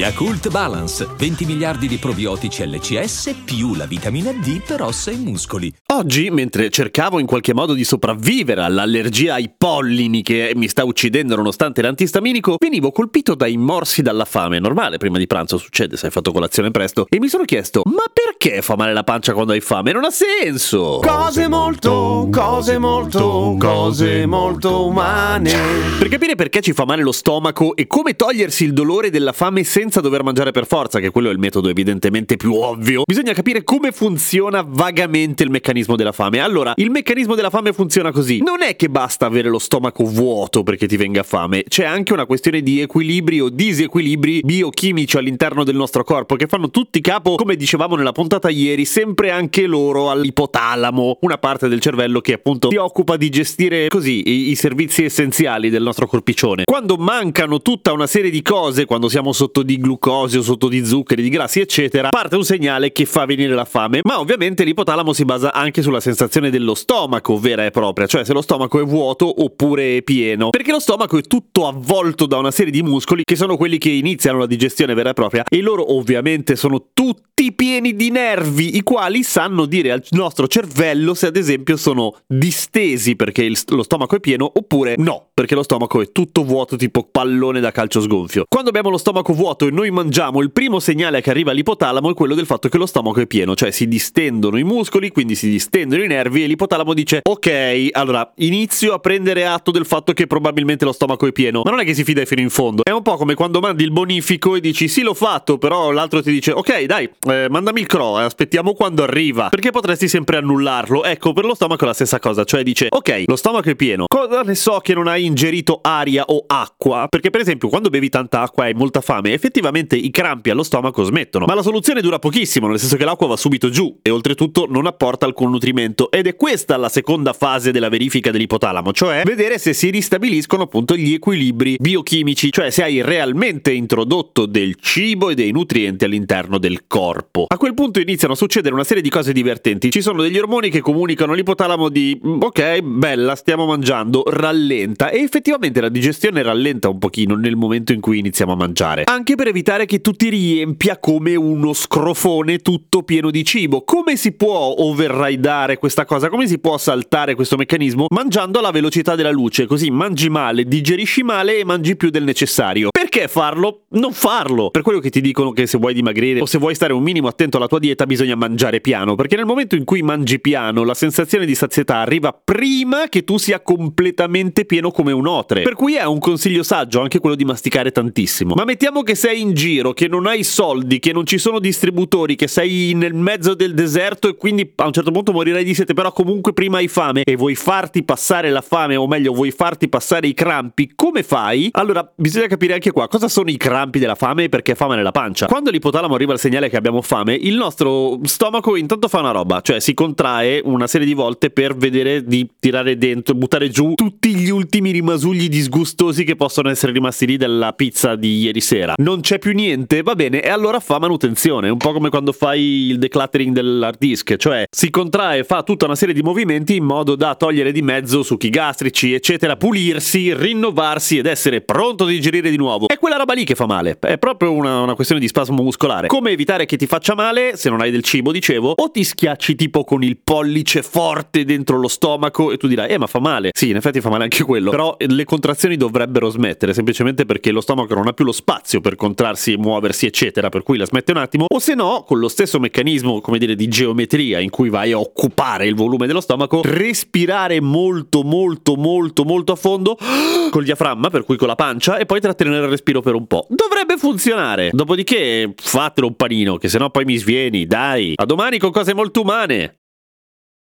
Yakult Balance, 20 miliardi di probiotici LCS più la vitamina D per ossa e muscoli. Oggi, mentre cercavo in qualche modo di sopravvivere all'allergia ai pollini che mi sta uccidendo nonostante l'antistaminico, venivo colpito dai morsi dalla fame. Normale, prima di pranzo succede se hai fatto colazione presto. E mi sono chiesto, ma perché fa male la pancia quando hai fame? Non ha senso! Cose molto, cose molto, cose molto umane. Per capire perché ci fa male lo stomaco e come togliersi il dolore della fame senza dover mangiare per forza, che quello è il metodo evidentemente più ovvio, bisogna capire come funziona vagamente il meccanismo della fame. Allora, il meccanismo della fame funziona così. Non è che basta avere lo stomaco vuoto perché ti venga fame, c'è anche una questione di equilibri o disequilibri biochimici all'interno del nostro corpo che fanno tutti capo, come dicevamo nella puntata ieri, sempre anche loro all'ipotalamo, una parte del cervello che appunto si occupa di gestire così i, i servizi essenziali del nostro corpiccione. Quando mancano tutta una serie di cose, quando siamo sotto di glucosio, sotto di zuccheri, di grassi, eccetera, parte un segnale che fa venire la fame. Ma ovviamente l'ipotalamo si basa anche sulla sensazione dello stomaco vera e propria, cioè se lo stomaco è vuoto oppure è pieno. Perché lo stomaco è tutto avvolto da una serie di muscoli che sono quelli che iniziano la digestione vera e propria e loro ovviamente sono tutti pieni di nervi, i quali sanno dire al nostro cervello se ad esempio sono distesi perché il, lo stomaco è pieno oppure no, perché lo stomaco è tutto vuoto tipo pallone da calcio sgonfio. Quando abbiamo lo stomaco vuoto e noi mangiamo, il primo segnale che arriva all'ipotalamo è quello del fatto che lo stomaco è pieno, cioè si distendono i muscoli, quindi si distendono i nervi e l'ipotalamo dice ok, allora inizio a prendere atto del fatto che probabilmente lo stomaco è pieno, ma non è che si fida fino in fondo. È un po' come quando mandi il bonifico e dici sì l'ho fatto, però l'altro ti dice ok dai, eh, mandami il CRO, aspettiamo quando arriva, perché potresti sempre annullarlo. Ecco, per lo stomaco è la stessa cosa, cioè dice ok, lo stomaco è pieno, cosa ne so che non hai ingerito aria o acqua? Perché per esempio quando bevi tanta acqua e hai molta fame, effettivamente i crampi allo stomaco smettono, ma la soluzione dura pochissimo, nel senso che l'acqua va subito giù e oltretutto non apporta alcun nutrimento. Ed è questa la seconda fase della verifica dell'ipotalamo, cioè vedere se si ristabiliscono appunto gli equilibri biochimici, cioè se hai realmente introdotto del cibo e dei nutrienti all'interno del corpo. A quel punto iniziano a succedere una serie di cose divertenti, ci sono degli ormoni che comunicano all'ipotalamo di "Mm, ok, bella, stiamo mangiando, rallenta. E effettivamente la digestione rallenta un pochino nel momento in cui iniziamo a mangiare, anche per evitare che tu ti riempia come uno scrofone tutto pieno di cibo. Come si può overridare questa cosa? Come si può saltare questo meccanismo? Mangiando alla velocità della luce, così mangi male, digerisci male e mangi più del necessario. Perché farlo? Non farlo! Per quello che ti dicono che se vuoi dimagrire o se vuoi stare un minimo attento alla tua dieta bisogna mangiare piano, perché nel momento in cui mangi piano la sensazione di sazietà arriva prima che tu sia completamente pieno come un otre. Per cui è un consiglio saggio anche quello di masticare tantissimo. Ma mettiamo che sei in giro, che non hai soldi, che non ci sono distributori, che sei nel mezzo del deserto e quindi a un certo punto morirai di sete, però comunque prima hai fame e vuoi farti passare la fame, o meglio, vuoi farti passare i crampi, come fai? Allora, bisogna capire anche qua cosa sono i crampi della fame e perché fame nella pancia. Quando l'ipotalamo arriva al segnale che abbiamo fame, il nostro stomaco intanto fa una roba, cioè si contrae una serie di volte per vedere di tirare dentro, buttare giù tutti gli ultimi rimasugli disgustosi che possono essere rimasti lì dalla pizza di ieri sera. Non c'è più niente, va bene, e allora fa manutenzione, un po' come quando fai il decluttering dell'hard disk, cioè si contrae, fa tutta una serie di movimenti in modo da togliere di mezzo succhi gastrici, eccetera, pulirsi, rinnovarsi ed essere pronto a digerire di nuovo. È quella roba lì che fa male, è proprio una, una questione di spasmo muscolare. Come evitare che ti faccia male se non hai del cibo, dicevo, o ti schiacci tipo con il pollice forte dentro lo stomaco e tu dirai, eh ma fa male. Sì, in effetti fa male anche quello, però le contrazioni dovrebbero smettere semplicemente perché lo stomaco non ha più lo spazio per contrarsi e muoversi, eccetera, per cui la smette un attimo, o se no, con lo stesso meccanismo, come dire, di geometria in cui vai a occupare il volume dello stomaco, respirare molto, molto, molto, molto a fondo col diaframma, per cui con la pancia, e poi trattenere il respiro per un po'. Dovrebbe funzionare. Dopodiché, fatelo un panino, che sennò poi mi svieni, dai. A domani con cose molto umane.